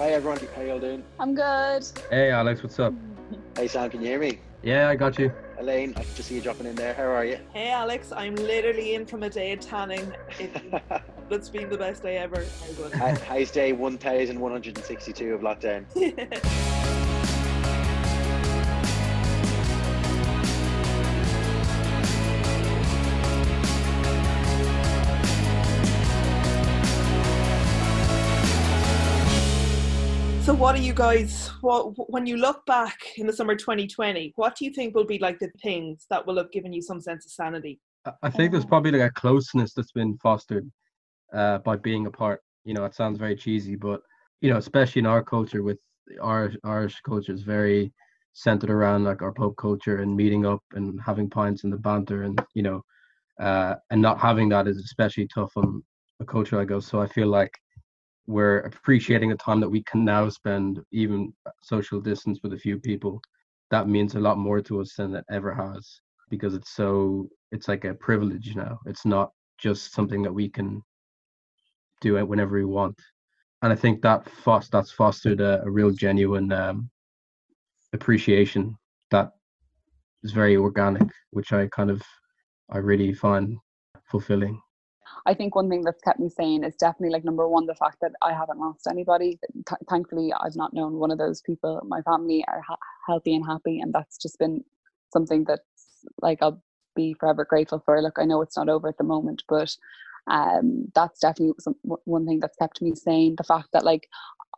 Hi everyone, how you all doing? I'm good. Hey Alex, what's up? Hey Sam, can you hear me? Yeah, I got you. Elaine, I can just see you dropping in there. How are you? Hey Alex, I'm literally in from a day of tanning. It, that's been the best day ever. How How's day 1162 of lockdown? so what are you guys what when you look back in the summer 2020, what do you think will be like the things that will have given you some sense of sanity? I- I think there's Oh. probably like a closeness that's been fostered uh, by being apart. You know, it sounds very cheesy, but you know, especially in our culture, with our Irish culture is very centered around like our pub culture and meeting up and having pints and the banter, and you know, uh, and not having that is especially tough on a culture like us. So I feel like we're appreciating the time that we can now spend even social distance with a few people. That means a lot more to us than it ever has because it's so it's like a privilege now. It's not just something that we can do it whenever we want. And I think that fos- that's fostered a, a real genuine um, appreciation that is very organic, which I kind of I really find fulfilling. I think one thing that's kept me sane is definitely like number one, the fact that I haven't lost anybody. Th- thankfully, I've not known one of those people. My family are ha- healthy and happy, and that's just been something that's like I'll be forever grateful for. Look, I know it's not over at the moment, but um, that's definitely some, w- one thing that's kept me sane. The fact that like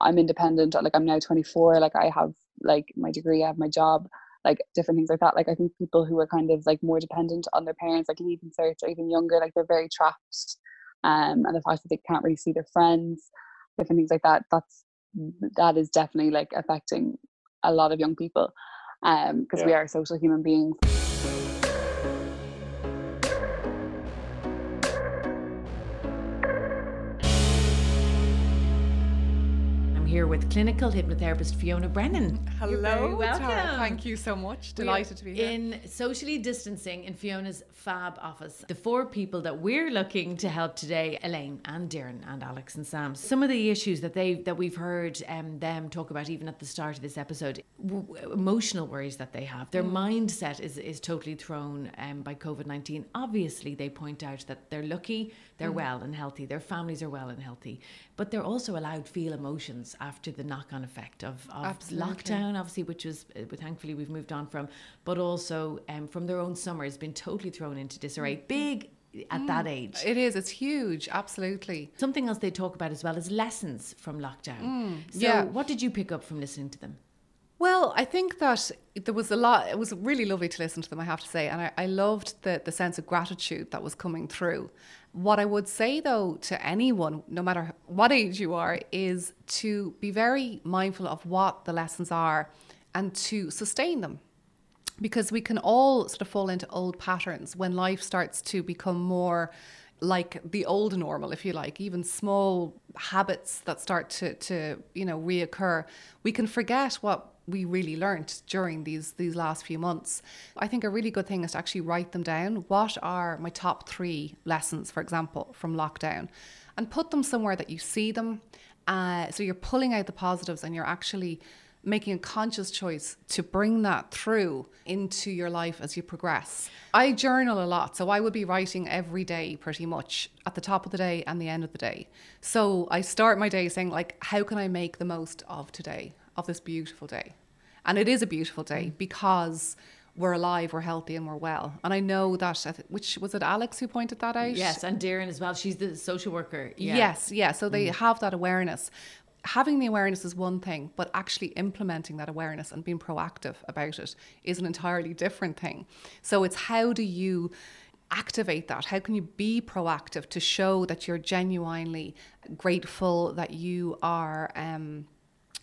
I'm independent, like I'm now 24, like I have like my degree, I have my job, like different things like that. Like I think people who are kind of like more dependent on their parents, like leaving cert or even younger, like they're very trapped. Um, and the fact that they can't really see their friends, different things like that. That's that is definitely like affecting a lot of young people, um, because we are social human beings. With clinical hypnotherapist Fiona Brennan. Hello, very Tara. welcome. Thank you so much. Delighted to be here. In socially distancing in Fiona's fab office. The four people that we're looking to help today, Elaine and Darren and Alex and Sam. Some of the issues that they that we've heard um, them talk about even at the start of this episode, w- emotional worries that they have. Their mindset is is totally thrown um, by COVID nineteen. Obviously, they point out that they're lucky, they're well and healthy, their families are well and healthy, but they're also allowed feel emotions after the knock on effect of, of lockdown, obviously, which was uh, thankfully we've moved on from, but also um, from their own summer has been totally thrown into disarray. Big at that age. It is. It's huge. Absolutely. Something else they talk about as well is lessons from lockdown. so, yeah. what did you pick up from listening to them? Well, I think that there was a lot. It was really lovely to listen to them. I have to say, and I, I loved the the sense of gratitude that was coming through. What I would say though to anyone, no matter what age you are, is to be very mindful of what the lessons are, and to sustain them. because we can all sort of fall into old patterns when life starts to become more like the old normal if you like even small habits that start to to you know reoccur we can forget what we really learnt during these these last few months i think a really good thing is to actually write them down what are my top 3 lessons for example from lockdown and put them somewhere that you see them uh, so you're pulling out the positives and you're actually making a conscious choice to bring that through into your life as you progress. I journal a lot, so I would be writing every day pretty much at the top of the day and the end of the day. So I start my day saying like how can I make the most of today, of this beautiful day? And it is a beautiful day because we're alive, we're healthy and we're well. And I know that which was it Alex who pointed that out? Yes, and Darren as well. She's the social worker. Yeah. Yes, yeah. So they have that awareness. Having the awareness is one thing, but actually implementing that awareness and being proactive about it is an entirely different thing. So it's how do you activate that? How can you be proactive to show that you're genuinely grateful, that you are um,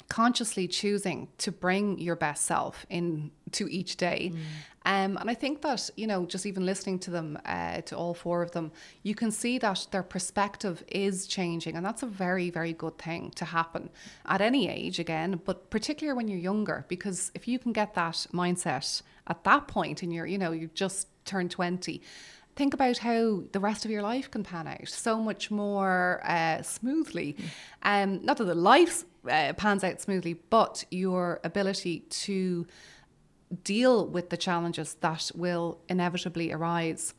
consciously choosing to bring your best self into each day. Um, and I think that, you know, just even listening to them, uh, to all four of them, you can see that their perspective is changing. And that's a very, very good thing to happen at any age, again, but particularly when you're younger, because if you can get that mindset at that point in your, you know, you've just turned 20, think about how the rest of your life can pan out so much more uh, smoothly. Um, not that the life uh, pans out smoothly, but your ability to deal with the challenges that will inevitably arise.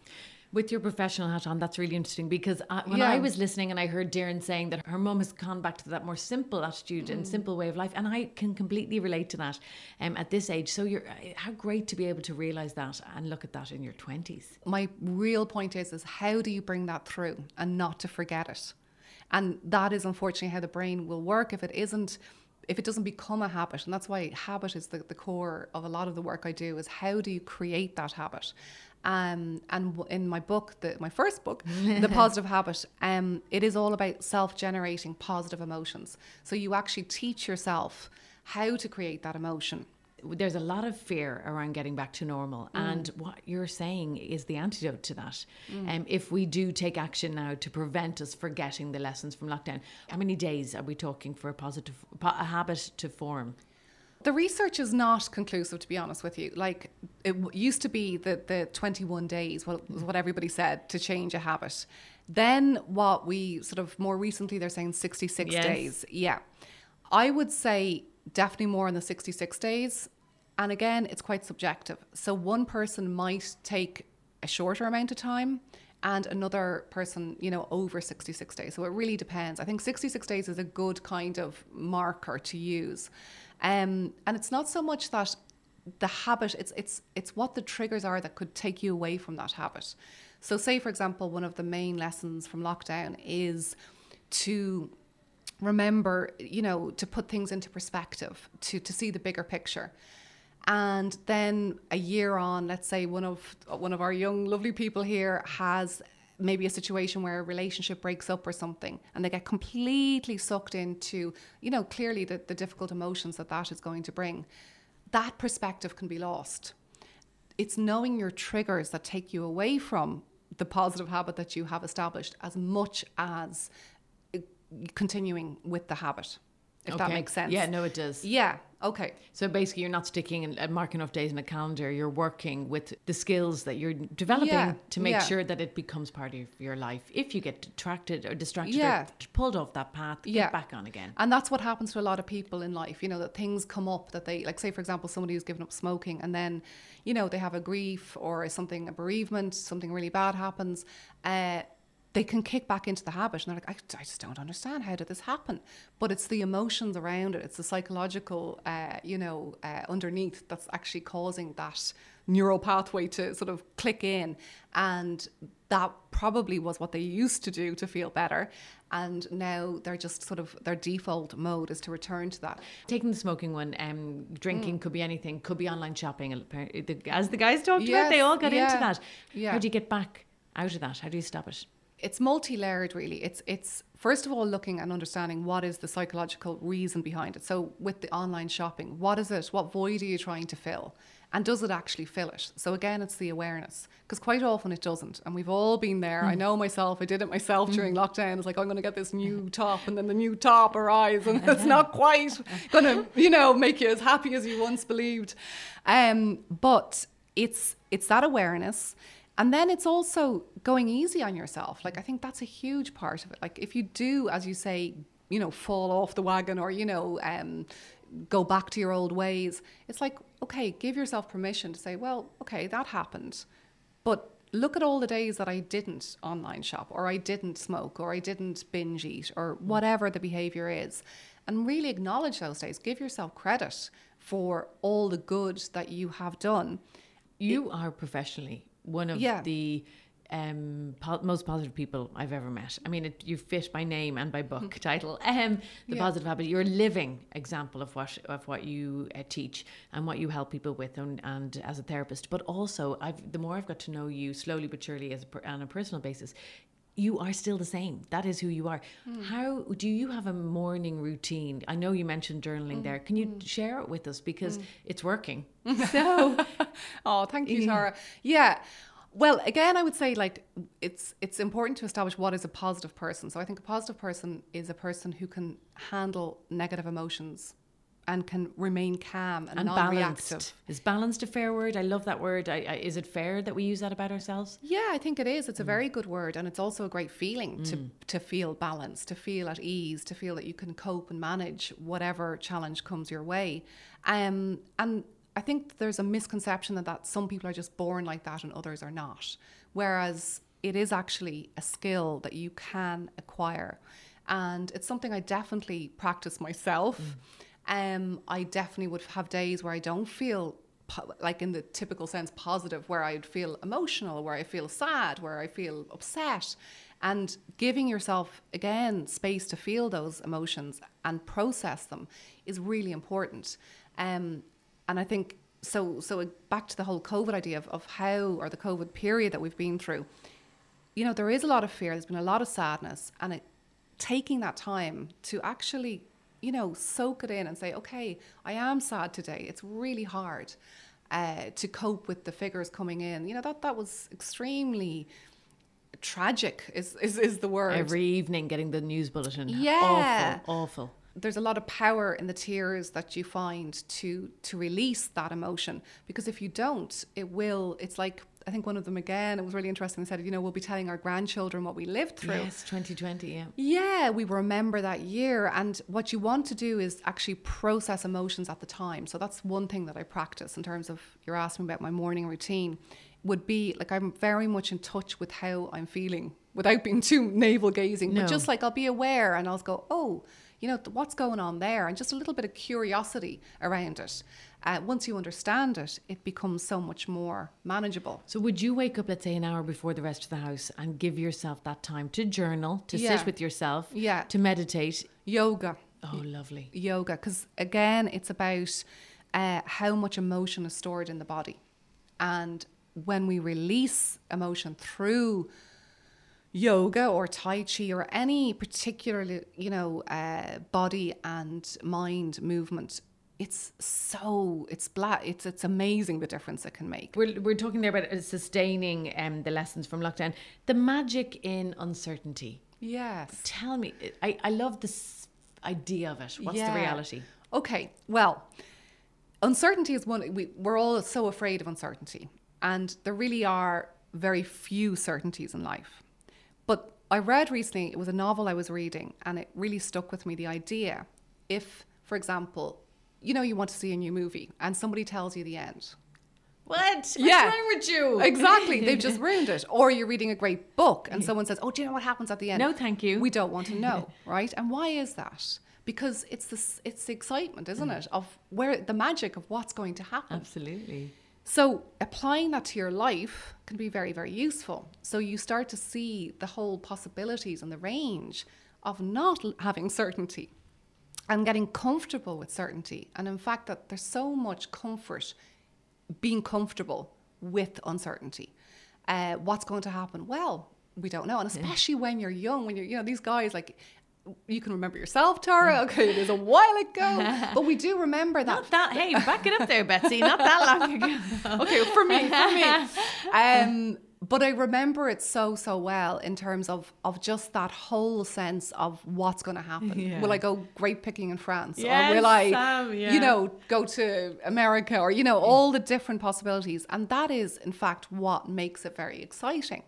With your professional hat on, that's really interesting because I, when Yeah. I was listening and I heard Darren saying that her mum has gone back to that more simple attitude Mm. and simple way of life, and I can completely relate to that um, at this age. So you're how great to be able to realize that and look at that in your twenties. my real point is is how do you bring that through and not to forget it and that is unfortunately how the brain will work if it isn't if it doesn't become a habit. And that's why habit is the, the core of a lot of the work i do is how do you create that habit? Um, and w- in my book the, my first book the positive habit um, it is all about self-generating positive emotions. So you actually teach yourself how to create that emotion There's a lot of fear around getting back to normal, Mm. and what you're saying is the antidote to that. Um, if we do take action now to prevent us forgetting the lessons from lockdown, how many days are we talking for a positive a habit to form? The research is not conclusive, to be honest with you. Like it used to be that the 21 days was what everybody said to change a habit. Then what we sort of more recently they're saying 66 Yes. days. Yeah, I would say definitely more in the 66 days. And again, it's quite subjective. So one person might take a shorter amount of time and another person, you know, over 66 days. So it really depends. I think 66 days is a good kind of marker to use. Um, and it's not so much that the habit, it's, it's, it's what the triggers are that could take you away from that habit. So, say, for example, one of the main lessons from lockdown is to remember, you know, to put things into perspective, to, to see the bigger picture. And then a year on, let's say one of one of our young lovely people here has maybe a situation where a relationship breaks up or something and they get completely sucked into, you know, clearly the, the difficult emotions that that is going to bring. That perspective can be lost. It's knowing your triggers that take you away from the positive habit that you have established as much as continuing with the habit, if that makes sense. Yeah, no, it does. Yeah. Okay. So basically, you're not sticking and and marking off days in a calendar. You're working with the skills that you're developing Yeah, to make yeah. sure that it becomes part of your life. If you get detracted or distracted Yeah. or pulled off that path, get back on again. And that's what happens to a lot of people in life, you know, that things come up that they, like, say, for example, somebody who's given up smoking and then, you know, they have a grief or something, a bereavement, something really bad happens. Uh, they can kick back into the habit and they're like, I, I just don't understand. How did this happen? But it's the emotions around it, it's the psychological, uh, you know, uh, underneath that's actually causing that neural pathway to sort of click in. And that probably was what they used to do to feel better. And now they're just sort of, their default mode is to return to that. Taking the smoking one, um, drinking Mm. could be anything, could be online shopping. As the guys talked about, Yes, they all got into that. yeah. How do you get back out of that? How do you stop it? It's multi-layered really. It's it's first of all looking and understanding what is the psychological reason behind it. So with the online shopping what is it? What void are you trying to fill? And does it actually fill it? So again it's the awareness because quite often it doesn't. And we've all been there. I know myself. I did it myself during lockdown. It's like i'm going to get this new top and then the new top arrives and it's not quite going to you know make you as happy as you once believed. Um but it's it's that awareness and then it's also going easy on yourself. Like I think that's a huge part of it. Like if you do, as you say, you know, fall off the wagon or you know, um, go back to your old ways. It's like okay, give yourself permission to say, well, okay, that happened, but look at all the days that I didn't online shop or I didn't smoke or I didn't binge eat or whatever the behavior is, and really acknowledge those days. Give yourself credit for all the good that you have done. You are professionally one of Yeah. the um, po- most positive people I've ever met. I mean, it, you fit by name and by book title. Um, the Yeah. positive habit. You're a living example of what of what you uh, teach and what you help people with, and, and as a therapist. But also, I've the more I've got to know you slowly but surely as a, per- on a personal basis. You are still the same. That is who you are. Hmm. How do you have a morning routine? I know you mentioned journaling mm, there. Can you mm. share it with us because mm. it's working? So Oh, thank you, Tara. Yeah. Well, again, I would say like it's it's important to establish what is a positive person. So I think a positive person is a person who can handle negative emotions and can remain calm and, And balanced. Is balanced a fair word? I love that word. I, I, is it fair that we use that about ourselves? Yeah, I think it is. It's a mm. very good word, and it's also a great feeling to mm. to feel balanced, to feel at ease, to feel that you can cope and manage whatever challenge comes your way. Um, and I think there's a misconception that, that some people are just born like that and others are not, whereas it is actually a skill that you can acquire, and it's something I definitely practice myself. Mm. Um, I definitely would have days where I don't feel like in the typical sense positive where I'd feel emotional, where I feel sad, where I feel upset. And giving yourself again space to feel those emotions and process them is really important. Um, and I think so. So back to the whole COVID idea of, of how or the COVID period that we've been through. You know, there is a lot of fear. There's been a lot of sadness, and it, taking that time to actually, you know, soak it in and say, okay, I am sad today. It's really hard uh, to cope with the figures coming in. You know, that that was extremely tragic. Is is, is the word Every evening getting the news bulletin. Yeah. Awful. Awful. there's a lot of power in the tears that you find to to release that emotion because if you don't it will it's like i think one of them again it was really interesting they said you know we'll be telling our grandchildren what we lived through Yes, 2020, yeah. yeah, we remember that year. And what you want to do is actually process emotions at the time. So that's one thing that I practice in terms of you're asking about my morning routine, would be like I'm very much in touch with how I'm feeling without being too navel gazing. No. But just like I'll be aware and I'll go, oh, you know, what's going on there? And just a little bit of curiosity around it. Uh, once you understand it, it becomes so much more manageable. So would you wake up, let's say, an hour before the rest of the house and give yourself that time to journal, to Yeah. sit with yourself, Yeah. to meditate? Yoga. Oh, lovely. yoga because again it's about uh, how much emotion is stored in the body and when we release emotion through yoga or tai chi or any particular you know uh, body and mind movement it's so it's black it's it's amazing the difference it can make We're, we're talking there about uh, sustaining um, the lessons from lockdown. The magic in uncertainty. yes Tell me, I, I love this idea of it. What's Yeah. the reality? Okay, well, uncertainty is one, we, we're all so afraid of uncertainty, and there really are very few certainties in life. I read recently, it was a novel I was reading, and it really stuck with me the idea if, for example, you know, you want to see a new movie and somebody tells you the end. What? What's Yeah. wrong with you? Exactly, they've just ruined it. Or you're reading a great book and someone says, Oh, do you know what happens at the end? No, thank you. We don't want to know, right? And why is that? Because it's this it's the excitement, isn't mm. it? Of where the magic of what's going to happen. Absolutely. So applying that to your life can be very, very useful. So you start to see the whole possibilities and the range of not having certainty and getting comfortable with certainty. And in fact, that there's so much comfort being comfortable with uncertainty. Uh, what's going to happen? Well, we don't know. And especially when you're young, when you're, you know, these guys like, you can remember yourself, Tara. Okay, it was a while ago, but we do remember that. Not that. Hey, back it up there, Betsy. Not that long ago. okay, for me, for me. Um, but I remember it so so well in terms of of just that whole sense of what's going to happen. Yeah. Will I go grape picking in France, Yes, or will I, Sam, yeah. you know, go to America, or you know, all the different possibilities, and that is in fact what makes it very exciting.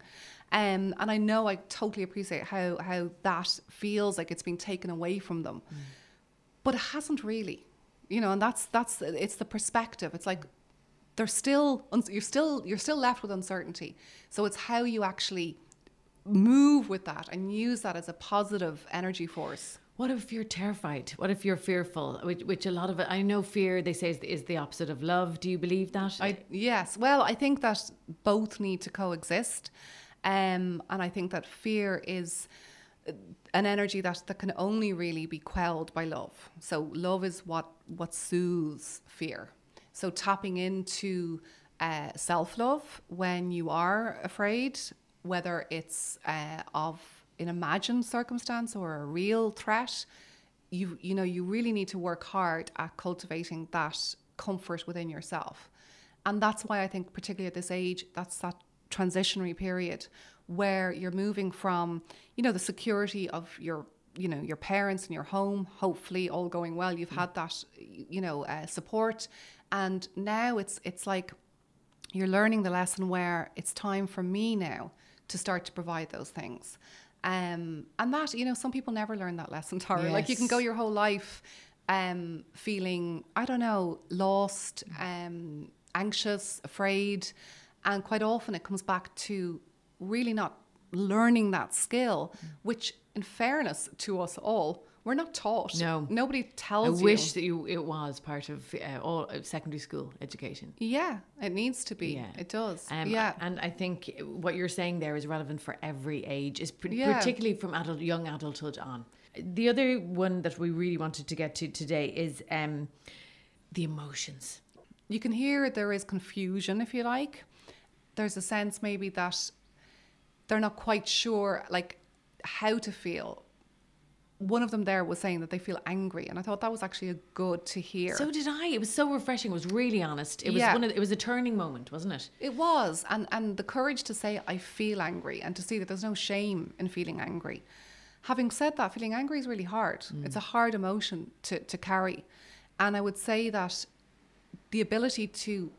Um, and I know I totally appreciate how how that feels like it's been taken away from them but it hasn't really you know and that's that's it's the perspective it's like they're still you're still you're still left with uncertainty so it's how you actually move with that and use that as a positive energy force What if you're terrified? What if you're fearful? Which, which a lot of it, I know fear, they say, is, is the opposite of love. Do you believe that? I, yes well i think that both need to coexist um, and i think that fear is uh, an energy that, that can only really be quelled by love. So love is what what soothes fear. So tapping into uh, self-love when you are afraid whether it's uh, of an imagined circumstance or a real threat you you know you really need to work hard at cultivating that comfort within yourself. And that's why i think particularly at this age that's that transitionary period where you're moving from you know the security of your you know your parents and your home hopefully all going well you've had that you know uh, support. And now it's it's like you're learning the lesson where it's time for me now to start to provide those things. Um, and that you know some people never learn that lesson Tara. Like you can go your whole life um, feeling i don't know lost um, anxious afraid and quite often it comes back to really not learning that skill which in fairness to us all we're not taught No. nobody tells you I wish that you it was part of uh, all of secondary school education. yeah it needs to be Yeah. it does Um, yeah and I think what you're saying there is relevant for every age, is pr- Yeah. particularly from adult, young adulthood on. The other one that we really wanted to get to today is um, the emotions. you can hear there is confusion if you like there's a sense maybe that they're not quite sure like how to feel one of them there was saying that they feel angry and i thought that was actually a good to hear So did I. It was so refreshing. It was really honest. It was Yeah. one of it was a turning moment, wasn't it? It was, and and the courage to say I feel angry and to see that there's no shame in feeling angry. Having said that, feeling angry is really hard. Mm. It's a hard emotion to to carry, and I would say that the ability to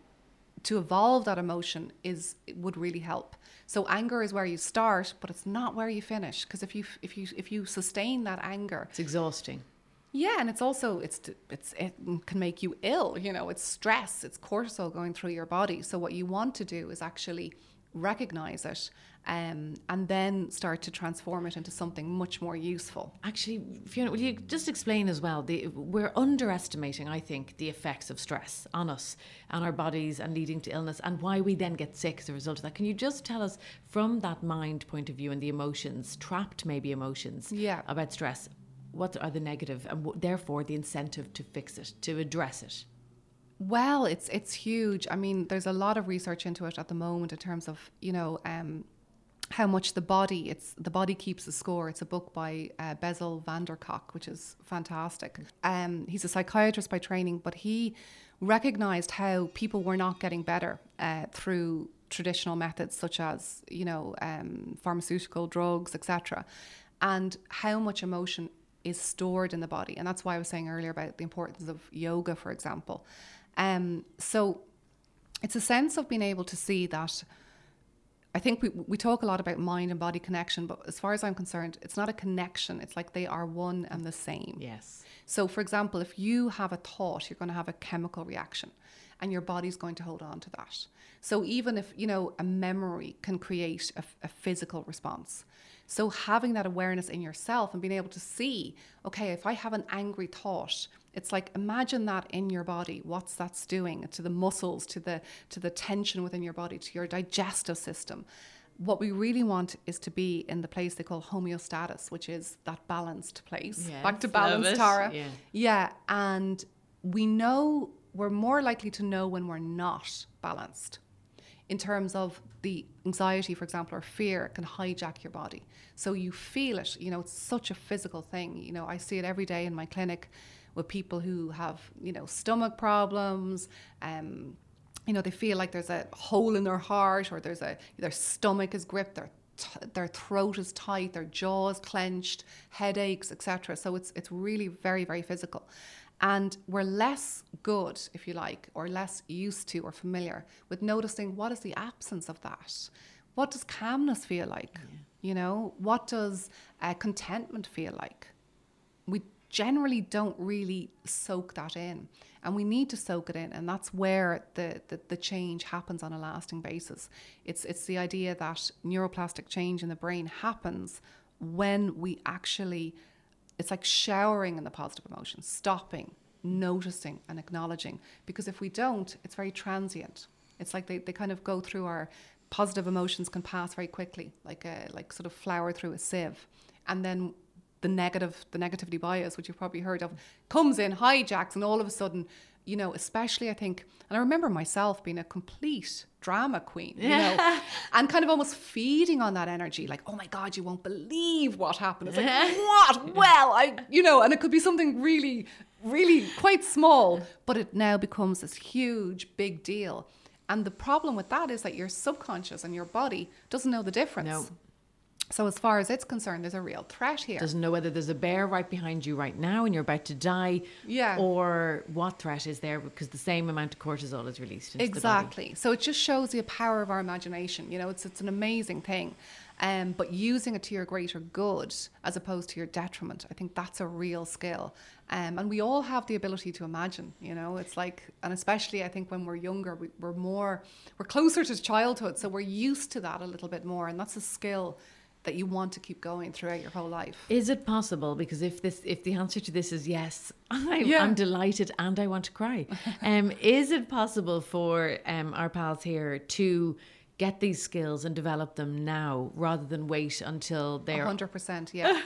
to evolve that emotion is would really help. So anger is where you start, but it's not where you finish. Because if you if you if you sustain that anger, It's exhausting. yeah, and it's also it's it's it can make you ill. You know, it's stress, it's cortisol going through your body. So what you want to do is actually recognize it, um, and then start to transform it into something much more useful. Actually, Fiona, will you just explain as well? The, we're underestimating, I think, the effects of stress on us and our bodies and leading to illness and why we then get sick as a result of that. Can you just tell us from that mind point of view and the emotions, trapped maybe emotions Yeah. about stress, what are the negative and w- therefore the incentive to fix it, to address it? Well, it's it's huge. I mean, there's a lot of research into it at the moment in terms of you know um, how much the body it's the body keeps the score. It's a book by uh, Bessel van der Kolk, which is fantastic. Um, he's a psychiatrist by training, but he recognized how people were not getting better uh, through traditional methods such as you know um, pharmaceutical drugs, etc., and how much emotion is stored in the body. And that's why I was saying earlier about the importance of yoga, for example. Um, so it's a sense of being able to see that. I think we, we talk a lot about mind and body connection, but as far as I'm concerned, it's not a connection. It's like they are one and the same. Yes. So, for example, if you have a thought, you're going to have a chemical reaction and your body's going to hold on to that. So, even if, you know, a memory can create a, a physical response. So, having that awareness in yourself and being able to see, okay, if I have an angry thought, it's like imagine that in your body what's that's doing to the muscles to the to the tension within your body to your digestive system what we really want is to be in the place they call homeostasis, which is that balanced place. Back to balance. Tara. Yeah. Yeah. And we know we're more likely to know when we're not balanced in terms of the anxiety, for example, or fear can hijack your body. So you feel it, you know, it's such a physical thing. You know, I see it every day in my clinic with people who have, you know, stomach problems, um, you know, they feel like there's a hole in their heart or there's a their stomach is gripped, their t- their throat is tight, their jaws clenched, headaches, etc. So it's it's really very very physical. And we're less good, if you like, or less used to or familiar with noticing what is the absence of that. What does calmness feel like? You know, what does uh, contentment feel like? we generally don't really soak that in. And we need to soak it in and that's where the, the, the change happens on a lasting basis. It's it's the idea that neuroplastic change in the brain happens when we actually it's like showering in the positive emotions stopping noticing and acknowledging. Because if we don't it's very transient. It's like they, they kind of go through our positive emotions can pass very quickly like a like sort of flower through a sieve. And then the negative, the negativity bias, which you've probably heard of, comes in, hijacks, and all of a sudden, you know, especially I think, and I remember myself being a complete drama queen, you know, and kind of almost feeding on that energy, like, oh my God, you won't believe what happened. It's like, what? Well, I, you know, and it could be something really, really quite small, but it now becomes this huge, big deal. And the problem with that is that your subconscious and your body doesn't know the difference. No. So as far as it's concerned, there's a real threat here. Doesn't know whether there's a bear right behind you right now and you're about to die. Yeah. Or what threat is there because the same amount of cortisol is released into the body. Exactly. So it just shows the power of our imagination. You know, it's it's an amazing thing. Um, but using it to your greater good as opposed to your detriment, I think that's a real skill. Um, and we all have the ability to imagine. You know, it's like, and especially I think when we're younger, we, we're more, we're closer to childhood, so we're used to that a little bit more, and that's a skill that you want to keep going throughout your whole life. Is it possible? Because if this, if the answer to this is yes, I, Yeah. I'm delighted and I want to cry. Um, is it possible for um, our pals here to get these skills and develop them now rather than wait until they're? hundred percent, yeah.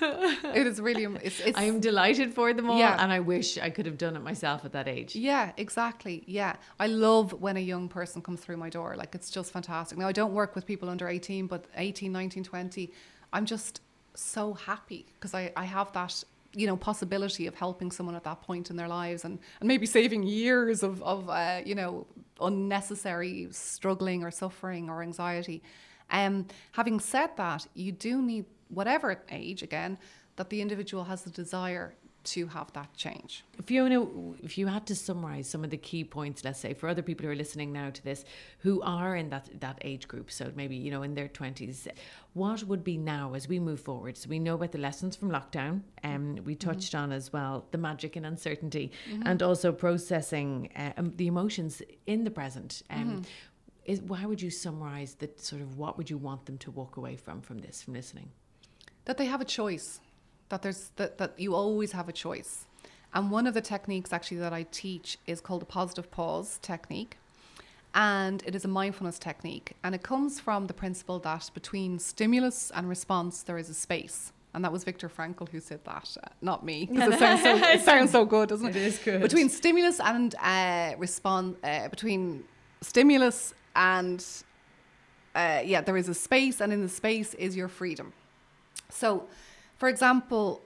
it is really. Um, it's. it's I'm delighted for them all, Yeah. and I wish I could have done it myself at that age. Yeah, exactly. Yeah. I love when a young person comes through my door. Like it's just fantastic. Now I don't work with people under 18, but 18, 19, 20, I'm just so happy because I, I have that, you know, possibility of helping someone at that point in their lives and, and maybe saving years of, of uh, you know, unnecessary struggling or suffering or anxiety. Um, having said that, you do need, whatever age, again, that the individual has the desire to have that change. Fiona, if you had to summarize some of the key points, let's say for other people who are listening now to this, who are in that that age group, so maybe you know in their twenties, what would be now as we move forward? So we know about the lessons from lockdown, and um, we touched on as well the magic and uncertainty, and also processing uh, um, the emotions in the present. Um, is how would you summarize the sort of what would you want them to walk away from from this, from listening? that they have a choice that there's that, that you always have a choice and one of the techniques actually that i teach is called the positive pause technique and it is a mindfulness technique and it comes from the principle that between stimulus and response there is a space and that was Viktor Frankl who said that, uh, not me. 'cause it sounds so, it sounds so good, doesn't it? It is good. Between stimulus and uh, respond, uh, between stimulus and uh, yeah, there is a space, and in the space is your freedom. So, for example,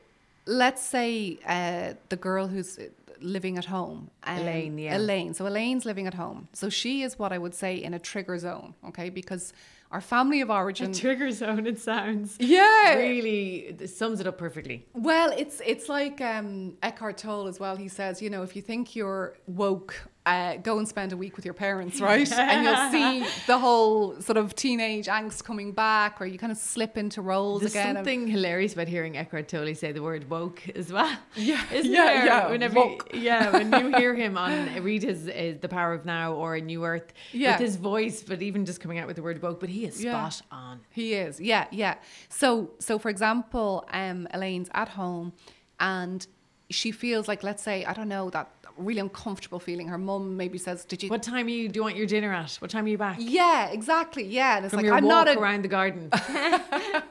let's say uh, the girl who's living at home, um, Elaine, yeah. Elaine. So Elaine's living at home. So she is what I would say in a trigger zone, okay? Because our family of origin. Trigger zone. It sounds Yeah. really it sums it up perfectly. Well, it's it's like um, Eckhart Tolle as well. He says, you know, if you think you're woke, uh, go and spend a week with your parents, right? and you'll see the whole sort of teenage angst coming back, or you kind of slip into roles There's again. of- something hilarious about hearing Eckhart Tolle say the word woke as well. Yeah, Isn't yeah, there? yeah, Whenever woke. yeah, when you hear him on read his uh, The Power of Now or A New Earth Yeah. with his voice, but even just coming out with the word woke, but he is Yeah. spot on. He is, yeah, yeah. So, so for example, um, Elaine's at home, and she feels like, let's say, I don't know, that really uncomfortable feeling. Her mum maybe says, "Did you?" What time you do you want your dinner at? What time are you back? Yeah, exactly. Yeah, and it's From like I'm not a around the garden.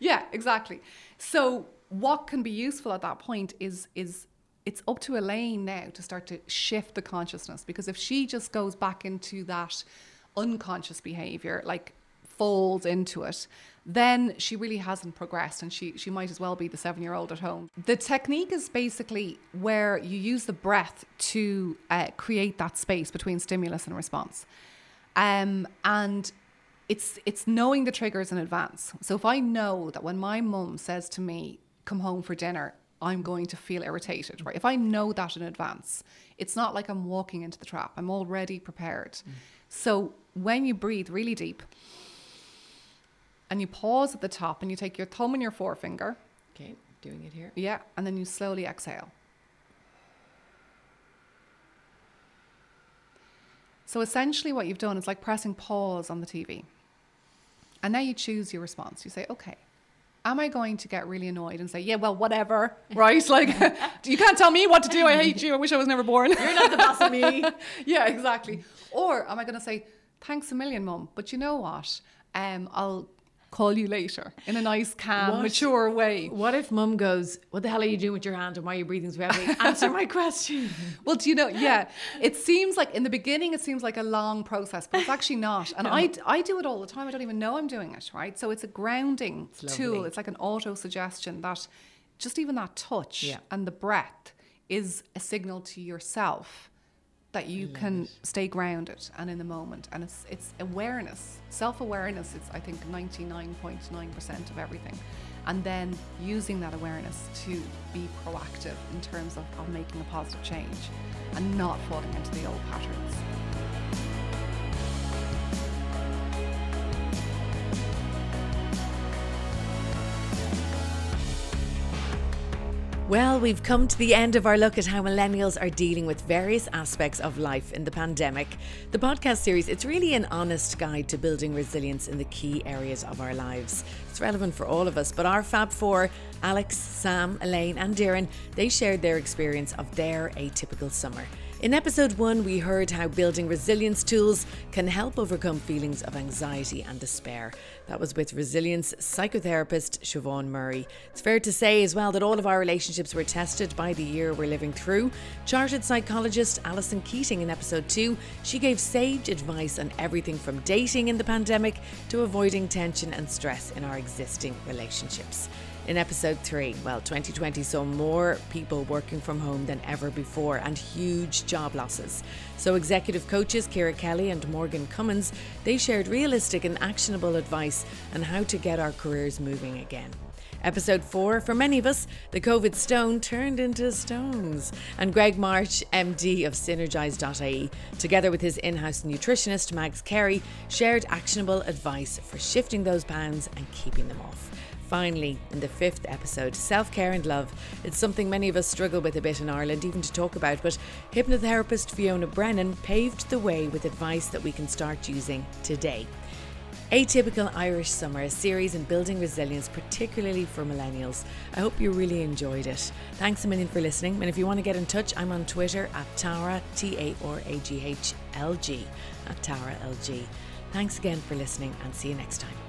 yeah, exactly. So what can be useful at that point is is it's up to Elaine now to start to shift the consciousness because if she just goes back into that unconscious behavior, like falls into it, then she really hasn't progressed and she, she might as well be the seven year old at home. The technique is basically where you use the breath to uh, create that space between stimulus and response. Um, and it's it's knowing the triggers in advance. So if I know that when my mum says to me, "Come home for dinner," I'm going to feel irritated, right? If I know that in advance, it's not like I'm walking into the trap. I'm already prepared. So when you breathe really deep and you pause at the top and you take your thumb and your forefinger, okay, doing it here. yeah, and then you slowly exhale. So essentially, what you've done is like pressing pause on the TV. And now you choose your response. You say, okay, am I going to get really annoyed and say, yeah, well, whatever, right? Like, you can't tell me what to do. I hate you. I wish I was never born. You're not the boss of me. yeah, exactly. Or am I going to say, thanks a million, mum, but you know what? Um, I'll call you later in a nice, calm, What? mature way. What if mum goes, What the hell are you doing with your hand and why are you breathing so heavily? Answer my question. Well, do you know? Yeah, it seems like in the beginning it seems like a long process, but it's actually not. And I, I do it all the time. I don't even know I'm doing it. Right. So it's a grounding tool. It's like an auto suggestion that just even that touch Yeah. and the breath is a signal to yourself that you can stay grounded and in the moment and it's it's awareness self-awareness It's i think 99.9% of everything. And then using that awareness to be proactive in terms of, of making a positive change and not falling into the old patterns Well, we've come to the end of our look at how millennials are dealing with various aspects of life in the pandemic. The podcast series, it's really an honest guide to building resilience in the key areas of our lives. It's relevant for all of us, but our Fab Four, Alex, Sam, Elaine, and Darren, they shared their experience of their atypical summer. In episode one, we heard how building resilience tools can help overcome feelings of anxiety and despair. That was with resilience psychotherapist Siobhan Murray. It's fair to say as well that all of our relationships were tested by the year we're living through. Chartered psychologist Alison Keating in episode two, she gave sage advice on everything from dating in the pandemic to avoiding tension and stress in our existing relationships in episode three. Well, 2020 saw more people working from home than ever before and huge job losses. So, executive coaches Kira Kelly and Morgan Cummins they shared realistic and actionable advice on how to get our careers moving again. Episode 4 For many of us, the COVID stone turned into stones. And Greg March, MD of Synergize.ie, together with his in house nutritionist Mags Carey, shared actionable advice for shifting those pounds and keeping them off. Finally, in the fifth episode, self care and love. It's something many of us struggle with a bit in Ireland, even to talk about, but hypnotherapist Fiona Brennan paved the way with advice that we can start using today. Atypical Irish Summer, a series in building resilience, particularly for millennials. I hope you really enjoyed it. Thanks a million for listening. And if you want to get in touch, I'm on Twitter at Tara, T A R A G H L G, at Tara L G. Thanks again for listening and see you next time.